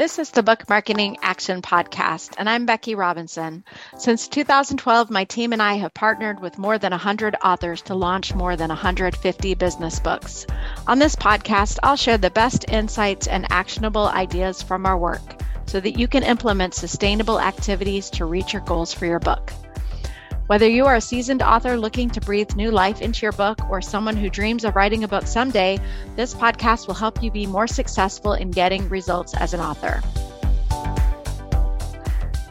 This is the Book Marketing Action Podcast, and I'm Becky Robinson. Since 2012, my team and I have partnered with more than 100 authors to launch more than 150 business books. On this podcast, I'll share the best insights and actionable ideas from our work so that you can implement sustainable activities to reach your goals for your book. Whether you are a seasoned author looking to breathe new life into your book or someone who dreams of writing a book someday, this podcast will help you be more successful in getting results as an author.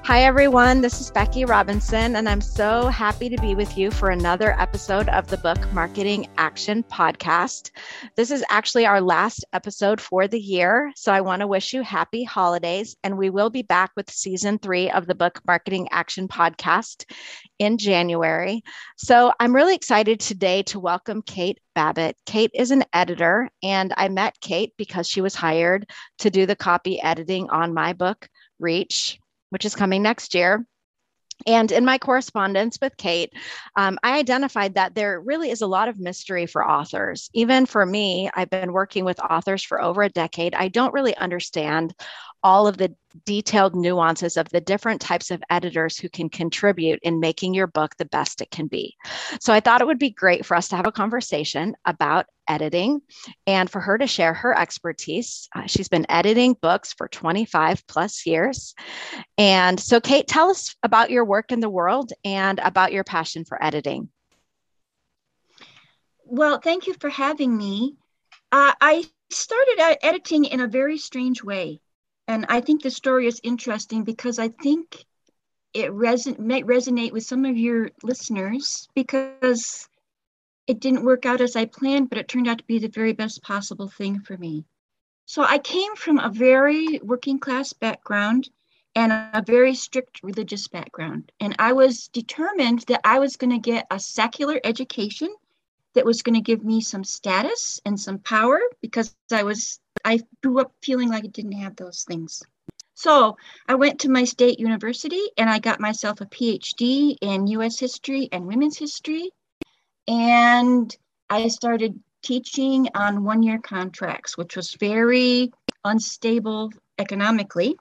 Hi, everyone. This is Becky Robinson, and I'm so happy to be with you for another episode of the Book Marketing Action Podcast. This is actually our last episode for the year, so I want to wish you happy holidays, and we will be back with season three of the Book Marketing Action Podcast in January. So I'm really excited today to welcome Kate Babbitt. Kate is an editor, and I met Kate because she was hired to do the copy editing on my book, Reach which is coming next year. And in my correspondence with Kate, um, I identified that there really is a lot of mystery for authors. Even for me, I've been working with authors for over a decade. I don't really understand all of the detailed nuances of the different types of editors who can contribute in making your book the best it can be. So I thought it would be great for us to have a conversation about editing and for her to share her expertise. Uh, she's been editing books for 25 plus years. And so, Kate, tell us about your work in the world and about your passion for editing. Well, thank you for having me. Uh, I started editing in a very strange way. And I think the story is interesting because I think it reson- might resonate with some of your listeners because it didn't work out as I planned, but it turned out to be the very best possible thing for me. So I came from a very working class background and a very strict religious background. And I was determined that I was going to get a secular education that was going to give me some status and some power because I was I grew up feeling like I didn't have those things. So I went to my state university and I got myself a PhD in US history and women's history. And I started teaching on one year contracts, which was very unstable economically.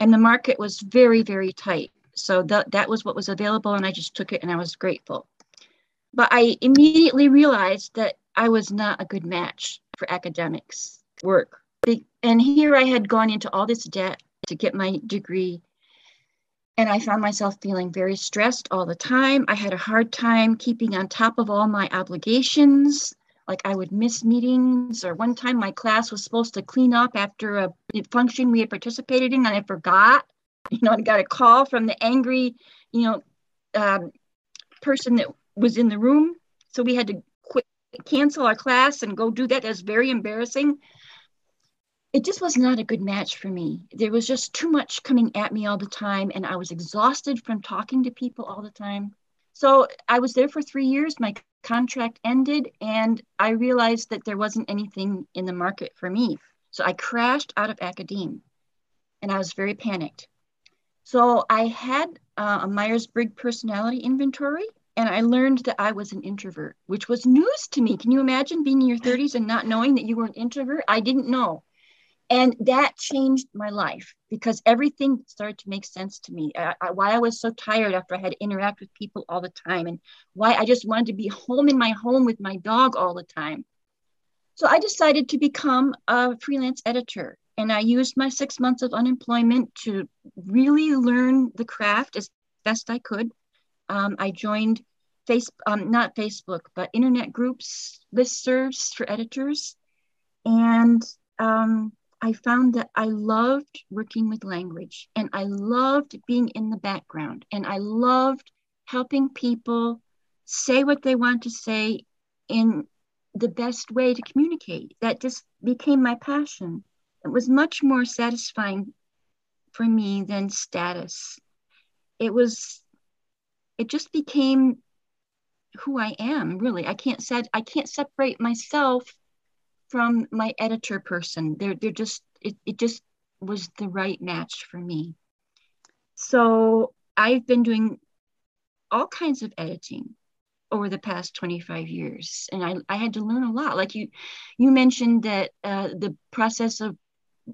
And the market was very, very tight. So that, that was what was available. And I just took it and I was grateful. But I immediately realized that I was not a good match for academics work. And here I had gone into all this debt to get my degree. And I found myself feeling very stressed all the time. I had a hard time keeping on top of all my obligations. Like I would miss meetings, or one time my class was supposed to clean up after a function we had participated in, and I forgot. You know, I got a call from the angry, you know, um, person that was in the room. So we had to quit, cancel our class and go do that. That's very embarrassing it just was not a good match for me. There was just too much coming at me all the time, and I was exhausted from talking to people all the time. So I was there for three years. My contract ended, and I realized that there wasn't anything in the market for me. So I crashed out of academe, and I was very panicked. So I had uh, a Myers Briggs personality inventory, and I learned that I was an introvert, which was news to me. Can you imagine being in your 30s and not knowing that you were an introvert? I didn't know and that changed my life because everything started to make sense to me. I, I, why i was so tired after i had to interact with people all the time and why i just wanted to be home in my home with my dog all the time. So i decided to become a freelance editor and i used my six months of unemployment to really learn the craft as best i could. Um, i joined face um, not facebook but internet groups listservs for editors. And um, I found that I loved working with language and I loved being in the background and I loved helping people say what they want to say in the best way to communicate. That just became my passion. It was much more satisfying for me than status. It was, it just became who I am, really. I can't said I can't separate myself from my editor person. They're they're just it, it just was the right match for me. So I've been doing all kinds of editing over the past 25 years and I, I had to learn a lot like you you mentioned that uh, the process of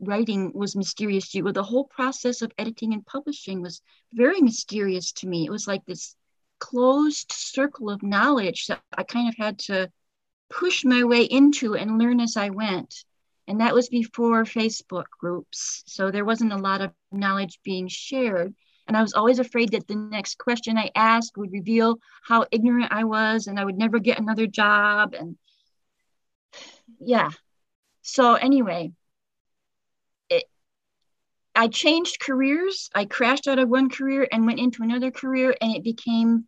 writing was mysterious to you. Well, the whole process of editing and publishing was very mysterious to me. It was like this closed circle of knowledge that I kind of had to push my way into and learn as I went. And that was before Facebook groups. So there wasn't a lot of knowledge being shared. And I was always afraid that the next question I asked would reveal how ignorant I was and I would never get another job. And yeah. So, anyway, it, I changed careers. I crashed out of one career and went into another career, and it became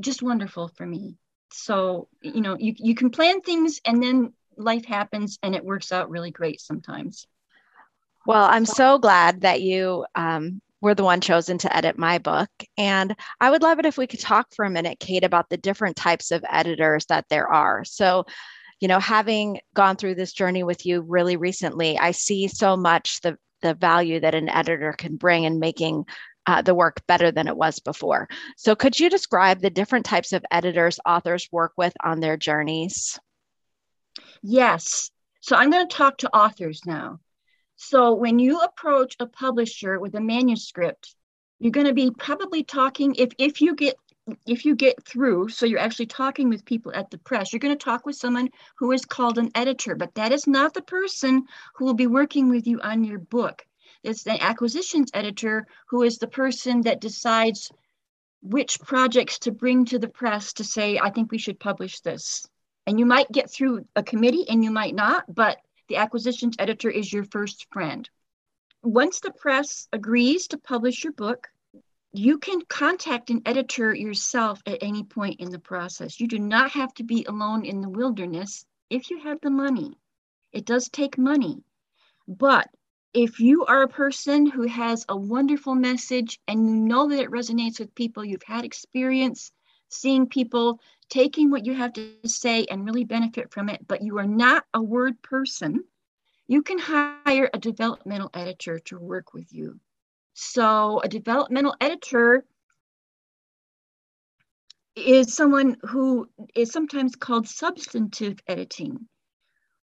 just wonderful for me. So, you know, you, you can plan things and then life happens and it works out really great sometimes. Well, I'm so glad that you um, were the one chosen to edit my book. And I would love it if we could talk for a minute, Kate, about the different types of editors that there are. So, you know, having gone through this journey with you really recently, I see so much the the value that an editor can bring in making uh, the work better than it was before. So, could you describe the different types of editors authors work with on their journeys? Yes. So, I'm going to talk to authors now. So when you approach a publisher with a manuscript, you're going to be probably talking if if you get if you get through, so you're actually talking with people at the press, you're going to talk with someone who is called an editor, but that is not the person who will be working with you on your book. It's the acquisitions editor who is the person that decides which projects to bring to the press to say, I think we should publish this. And you might get through a committee and you might not, but the acquisitions editor is your first friend. Once the press agrees to publish your book, you can contact an editor yourself at any point in the process. You do not have to be alone in the wilderness if you have the money. It does take money. But if you are a person who has a wonderful message and you know that it resonates with people, you've had experience seeing people taking what you have to say and really benefit from it, but you are not a word person, you can hire a developmental editor to work with you. So, a developmental editor is someone who is sometimes called substantive editing.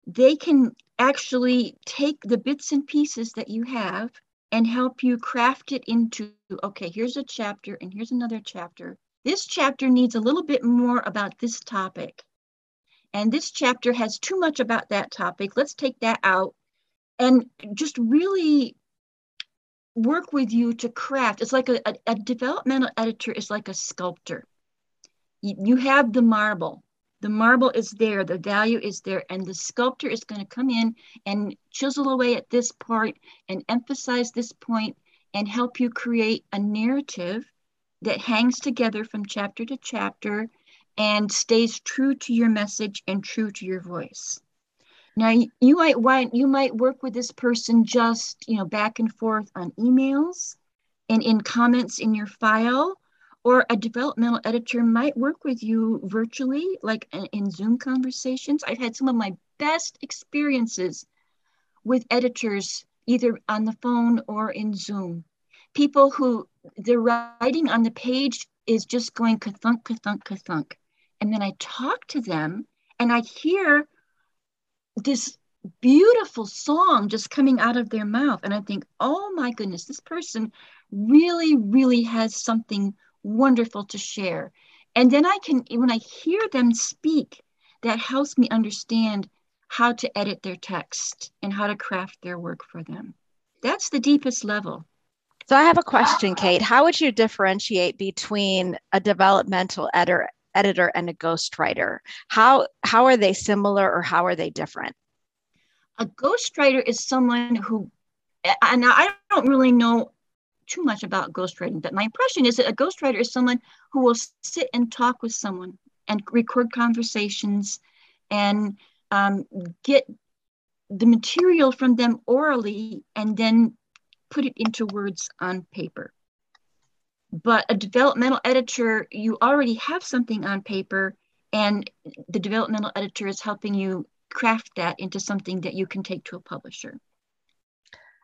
They can actually take the bits and pieces that you have and help you craft it into okay, here's a chapter and here's another chapter this chapter needs a little bit more about this topic. And this chapter has too much about that topic. Let's take that out and just really work with you to craft. It's like a, a, a developmental editor is like a sculptor. You, you have the marble. The marble is there, the value is there, and the sculptor is going to come in and chisel away at this part and emphasize this point and help you create a narrative that hangs together from chapter to chapter and stays true to your message and true to your voice. Now you might want you might work with this person just you know back and forth on emails and in comments in your file, or a developmental editor might work with you virtually, like in Zoom conversations. I've had some of my best experiences with editors either on the phone or in Zoom. People who the writing on the page is just going kathunk, kathunk, kathunk. And then I talk to them and I hear this beautiful song just coming out of their mouth. And I think, oh my goodness, this person really, really has something wonderful to share. And then I can, when I hear them speak, that helps me understand how to edit their text and how to craft their work for them. That's the deepest level. So I have a question, Kate. How would you differentiate between a developmental editor, editor and a ghostwriter? How how are they similar or how are they different? A ghostwriter is someone who, and I don't really know too much about ghostwriting, but my impression is that a ghostwriter is someone who will sit and talk with someone and record conversations and um, get the material from them orally and then put it into words on paper. But a developmental editor, you already have something on paper, and the developmental editor is helping you craft that into something that you can take to a publisher.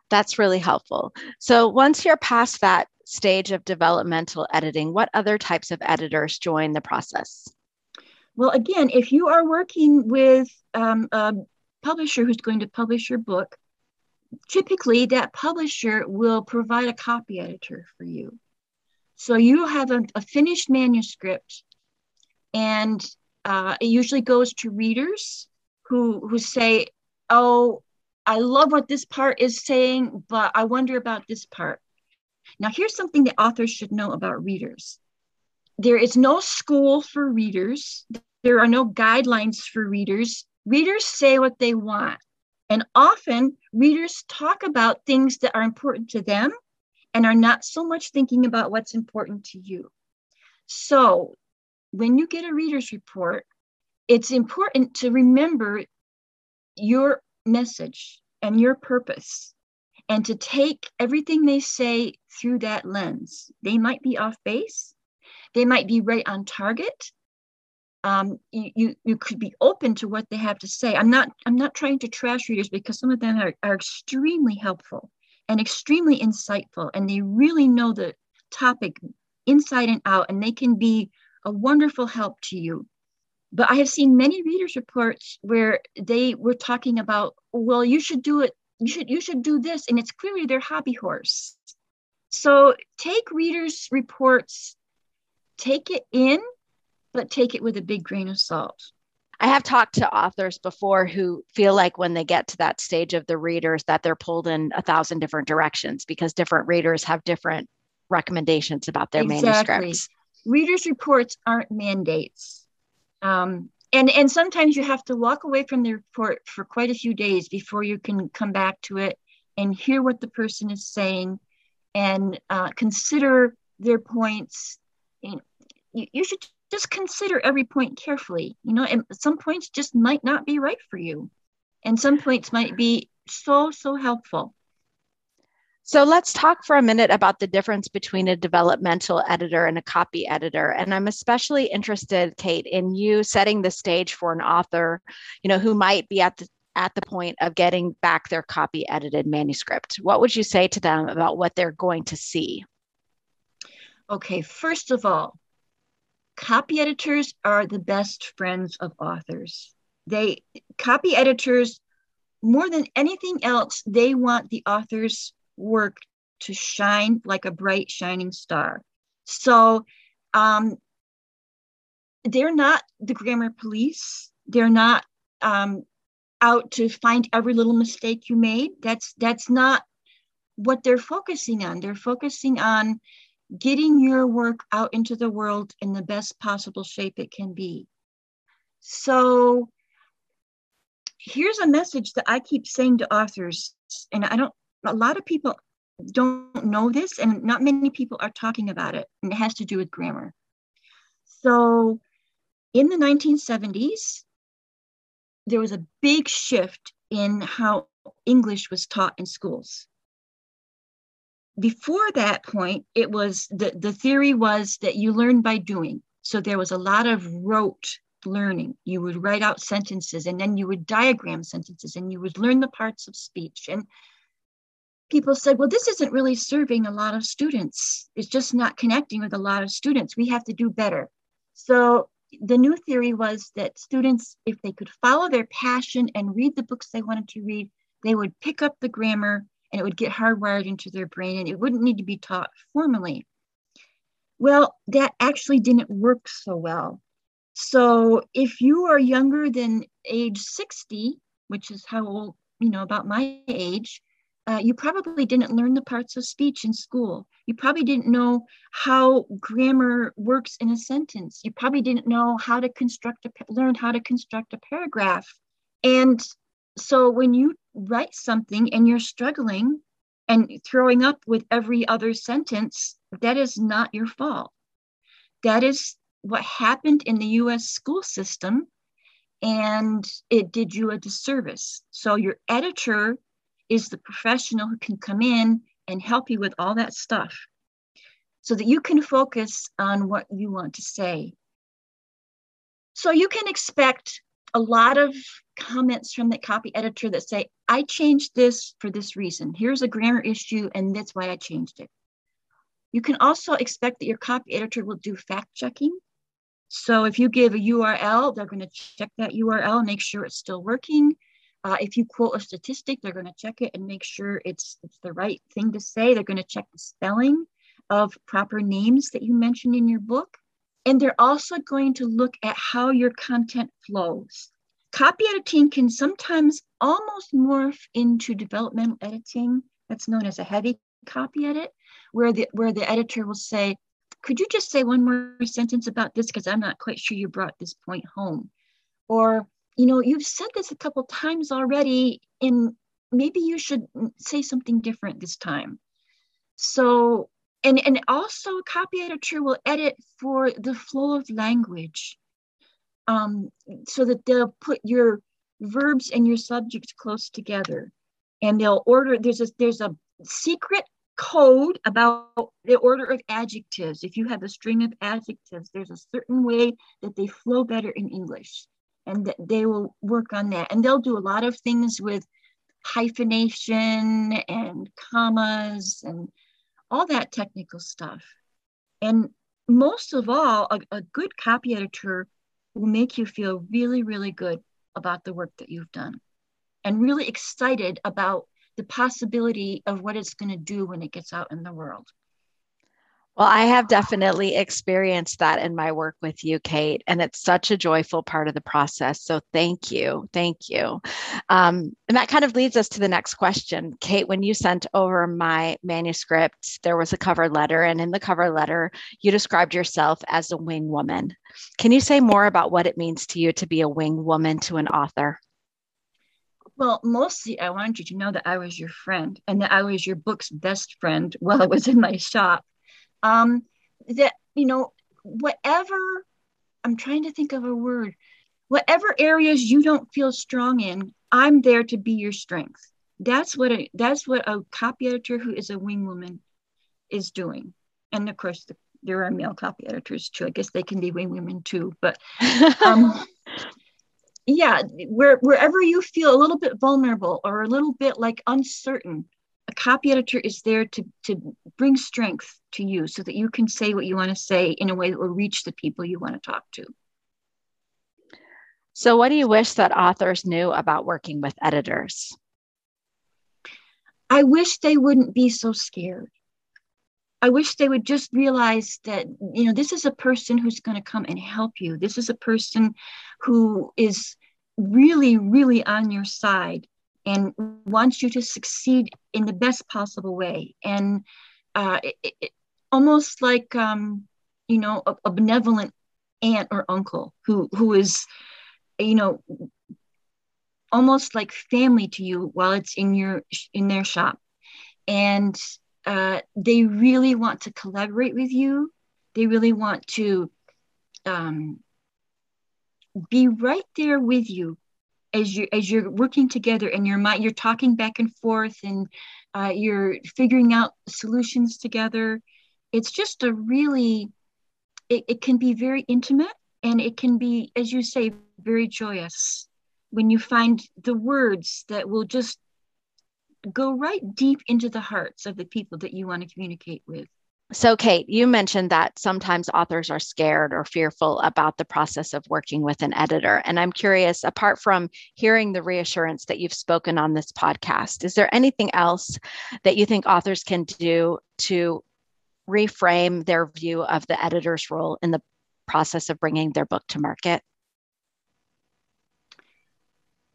That's really helpful. So once you're past that stage of developmental editing, what other types of editors join the process? Well, again, if you are working with um, a publisher who's going to publish your book, typically that publisher will provide a copy editor for you. So you have a, a finished manuscript, and uh, it usually goes to readers who who say, "Oh, I love what this part is saying, but I wonder about this part." Now, here's something that authors should know about readers. There is no school for readers. There are no guidelines for readers. Readers say what they want. And often readers talk about things that are important to them and are not so much thinking about what's important to you. So when you get a reader's report, it's important to remember your message and your purpose and to take everything they say through that lens. They might be off base, they might be right on target, um, you, you, you could be open to what they have to say. I'm not I'm not trying to trash readers because some of them are, are extremely helpful and extremely insightful, and they really know the topic inside and out, and they can be a wonderful help to you. But I have seen many readers' reports where they were talking about, well, you should do it, you should you should do this, and it's clearly their hobby horse. So take readers' reports, take it in but take it with a big grain of salt. I have talked to authors before who feel like when they get to that stage of the readers that they're pulled in a thousand different directions because different readers have different recommendations about their exactly. manuscripts. Readers' reports aren't mandates. Um, and, and sometimes you have to walk away from the report for quite a few days before you can come back to it and hear what the person is saying and uh, consider their points. You, you should just consider every point carefully. You know, and some points just might not be right for you, and some points might be so, so helpful. So let's talk for a minute about the difference between a developmental editor and a copy editor. And I'm especially interested, Kate, in you setting the stage for an author, you know, who might be at the at the point of getting back their copy edited manuscript. What would you say to them about what they're going to see? Okay, first of all, copy editors are the best friends of authors. They copy editors more than anything else, they want the author's work to shine like a bright shining star. So um, they're not the grammar police. They're not um, out to find every little mistake you made. That's that's not what they're focusing on. They're focusing on getting your work out into the world in the best possible shape it can be. So here's a message that I keep saying to authors, and I don't, a lot of people don't know this, and not many people are talking about it, and it has to do with grammar. So in the 1970s, there was a big shift in how English was taught in schools before that point, it was the, the theory was that you learn by doing. So there was a lot of rote learning. You would write out sentences and then you would diagram sentences and you would learn the parts of speech. And people said, well, this isn't really serving a lot of students. It's just not connecting with a lot of students. We have to do better. So the new theory was that students, if they could follow their passion and read the books they wanted to read, they would pick up the grammar and it would get hardwired into their brain and it wouldn't need to be taught formally. Well, that actually didn't work so well. So if you are younger than age 60, which is how old, you know, about my age, uh, you probably didn't learn the parts of speech in school. You probably didn't know how grammar works in a sentence. You probably didn't know how to construct a, learn how to construct a paragraph. And so when you write something and you're struggling and throwing up with every other sentence, that is not your fault. That is what happened in the US school system, and it did you a disservice. So, your editor is the professional who can come in and help you with all that stuff so that you can focus on what you want to say. So, you can expect a lot of comments from the copy editor that say, I changed this for this reason. Here's a grammar issue, and that's why I changed it. You can also expect that your copy editor will do fact checking. So if you give a URL, they're going to check that URL make sure it's still working. Uh, if you quote a statistic, they're going to check it and make sure it's, it's the right thing to say. They're going to check the spelling of proper names that you mentioned in your book. And they're also going to look at how your content flows. Copy editing can sometimes almost morph into developmental editing. That's known as a heavy copy edit, where the where the editor will say, "Could you just say one more sentence about this because I'm not quite sure you brought this point home," or you know, you've said this a couple times already, and maybe you should say something different this time. So, and, and also a copy editor will edit for the flow of language um, so that they'll put your verbs and your subjects close together. And they'll order, there's a, there's a secret code about the order of adjectives. If you have a string of adjectives, there's a certain way that they flow better in English and they will work on that. And they'll do a lot of things with hyphenation and commas and all that technical stuff. And most of all, a, a good copy editor will make you feel really, really good about the work that you've done and really excited about the possibility of what it's going to do when it gets out in the world. Well, I have definitely experienced that in my work with you, Kate, and it's such a joyful part of the process. So thank you. Thank you. Um, and that kind of leads us to the next question. Kate, when you sent over my manuscript, there was a cover letter, and in the cover letter, you described yourself as a wing woman. Can you say more about what it means to you to be a wing woman to an author? Well, mostly I wanted you to know that I was your friend and that I was your book's best friend while I was in my shop um, that you know whatever i'm trying to think of a word whatever areas you don't feel strong in i'm there to be your strength. That's what a that's what a copy editor who is a wing woman is doing. And of course the, there are male copy editors too. I guess they can be wing women too but um, yeah where, wherever you feel a little bit vulnerable or a little bit like uncertain a copy editor is there to, to bring strength to you so that you can say what you want to say in a way that will reach the people you want to talk to. So, what do you wish that authors knew about working with editors? I wish they wouldn't be so scared. I wish they would just realize that, you know, this is a person who's going to come and help you. This is a person who is really, really on your side and wants you to succeed in the best possible way. And uh, it, it, almost like, um, you know, a, a benevolent aunt or uncle who who is, you know, almost like family to you while it's in your in their shop, and uh, they really want to collaborate with you. They really want to um, be right there with you as you as you're working together and your mind you're talking back and forth and uh, you're figuring out solutions together. It's just a really it, it can be very intimate and it can be as you say very joyous when you find the words that will just go right deep into the hearts of the people that you want to communicate with so, Kate, you mentioned that sometimes authors are scared or fearful about the process of working with an editor. And I'm curious, apart from hearing the reassurance that you've spoken on this podcast, is there anything else that you think authors can do to reframe their view of the editor's role in the process of bringing their book to market?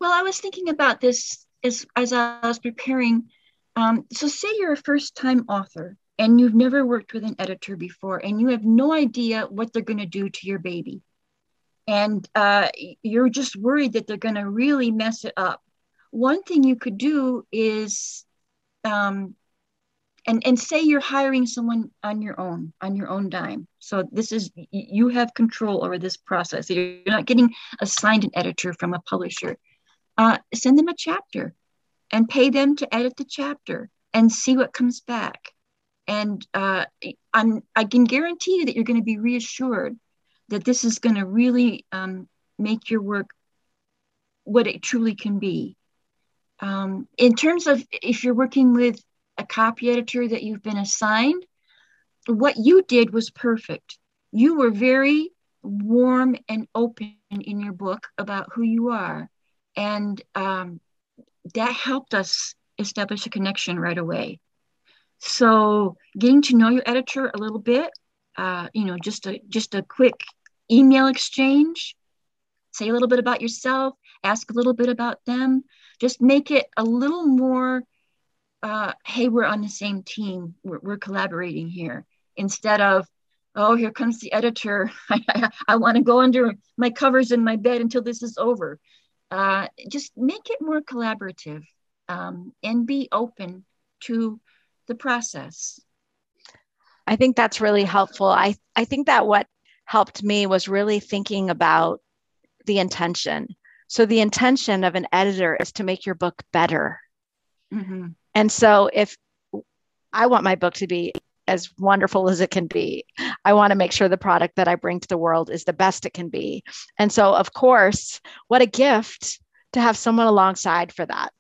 Well, I was thinking about this as, as I was preparing. Um, so, say you're a first time author and you've never worked with an editor before and you have no idea what they're going to do to your baby. And uh, you're just worried that they're going to really mess it up. One thing you could do is um, and and say you're hiring someone on your own on your own dime. So this is you have control over this process. You're not getting assigned an editor from a publisher. Uh, send them a chapter and pay them to edit the chapter and see what comes back and uh, I'm, I can guarantee you that you're going to be reassured that this is going to really um, make your work what it truly can be. Um, in terms of if you're working with a copy editor that you've been assigned, what you did was perfect. You were very warm and open in your book about who you are. And um, that helped us establish a connection right away. So getting to know your editor a little bit, uh, you know, just a just a quick email exchange, say a little bit about yourself, ask a little bit about them, just make it a little more. Uh, hey, we're on the same team. We're, we're collaborating here instead of oh, here comes the editor. I, I, want to go under my covers in my bed until this is over. Uh, just make it more collaborative um, and be open to the process. I think that's really helpful. I, I think that what helped me was really thinking about the intention. So, the intention of an editor is to make your book better. Mm-hmm. And so, if I want my book to be as wonderful as it can be, I want to make sure the product that I bring to the world is the best it can be. And so, of course, what a gift to have someone alongside for that.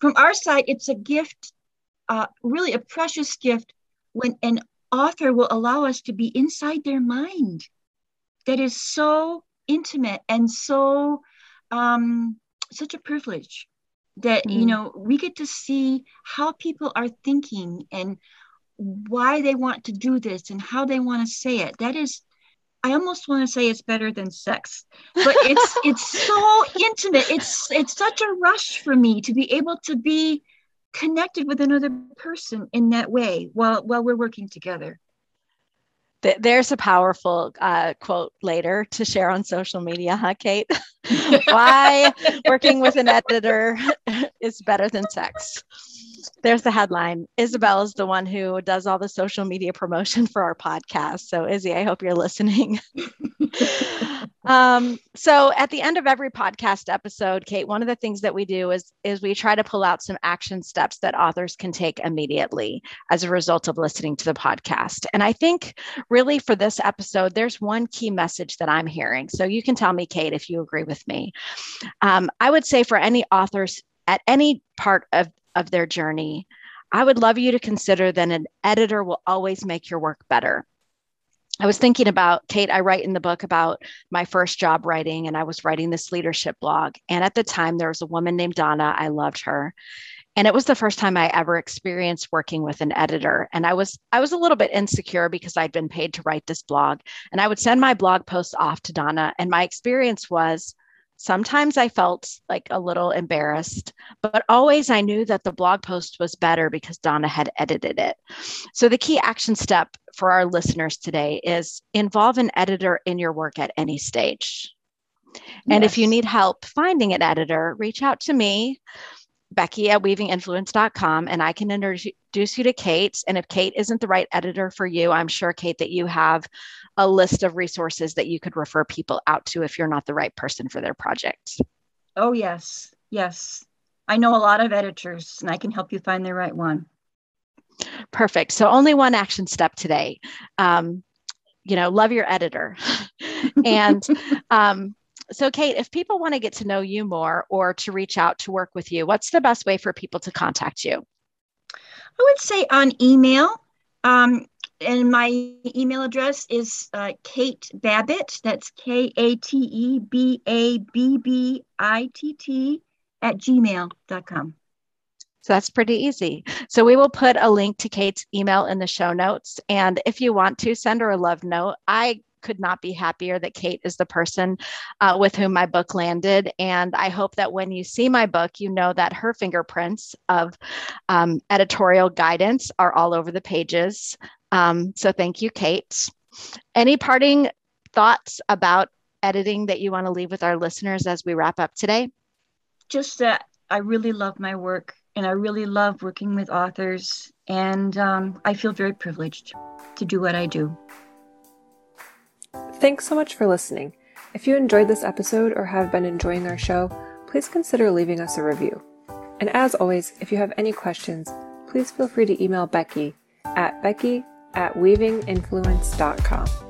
From our side, it's a gift, uh, really a precious gift when an author will allow us to be inside their mind that is so intimate and so um, such a privilege that mm. you know we get to see how people are thinking and why they want to do this and how they want to say it. That is, I almost want to say it's better than sex, but it's it's so intimate. It's it's such a rush for me to be able to be connected with another person in that way while while we're working together. There's a powerful uh, quote later to share on social media, huh, Kate? Why working with an editor is better than sex there's the headline. Isabel is the one who does all the social media promotion for our podcast. So, Izzy, I hope you're listening. um, so, at the end of every podcast episode, Kate, one of the things that we do is is we try to pull out some action steps that authors can take immediately as a result of listening to the podcast. And I think really for this episode, there's one key message that I'm hearing. So, you can tell me, Kate, if you agree with me. Um, I would say for any authors at any part of of their journey, I would love you to consider that an editor will always make your work better. I was thinking about Kate. I write in the book about my first job writing, and I was writing this leadership blog. And at the time, there was a woman named Donna. I loved her. And it was the first time I ever experienced working with an editor. And I was I was a little bit insecure because I'd been paid to write this blog. And I would send my blog posts off to Donna. And my experience was Sometimes I felt like a little embarrassed, but always I knew that the blog post was better because Donna had edited it. So, the key action step for our listeners today is involve an editor in your work at any stage. And yes. if you need help finding an editor, reach out to me. Becky at weavinginfluence.com, and I can introduce you to Kate. And if Kate isn't the right editor for you, I'm sure, Kate, that you have a list of resources that you could refer people out to if you're not the right person for their project. Oh, yes. Yes. I know a lot of editors, and I can help you find the right one. Perfect. So, only one action step today. Um, you know, love your editor. and um, so, Kate, if people want to get to know you more or to reach out to work with you, what's the best way for people to contact you? I would say on email. Um, and my email address is uh, Kate Babbitt. That's K A T E B A B B I T T at gmail.com. So that's pretty easy. So we will put a link to Kate's email in the show notes. And if you want to send her a love note, I could not be happier that Kate is the person uh, with whom my book landed. And I hope that when you see my book, you know that her fingerprints of um, editorial guidance are all over the pages. Um, so thank you, Kate. Any parting thoughts about editing that you want to leave with our listeners as we wrap up today? Just that I really love my work and I really love working with authors, and um, I feel very privileged to do what I do. Thanks so much for listening. If you enjoyed this episode or have been enjoying our show, please consider leaving us a review. And as always, if you have any questions, please feel free to email Becky at becky at weavinginfluence.com.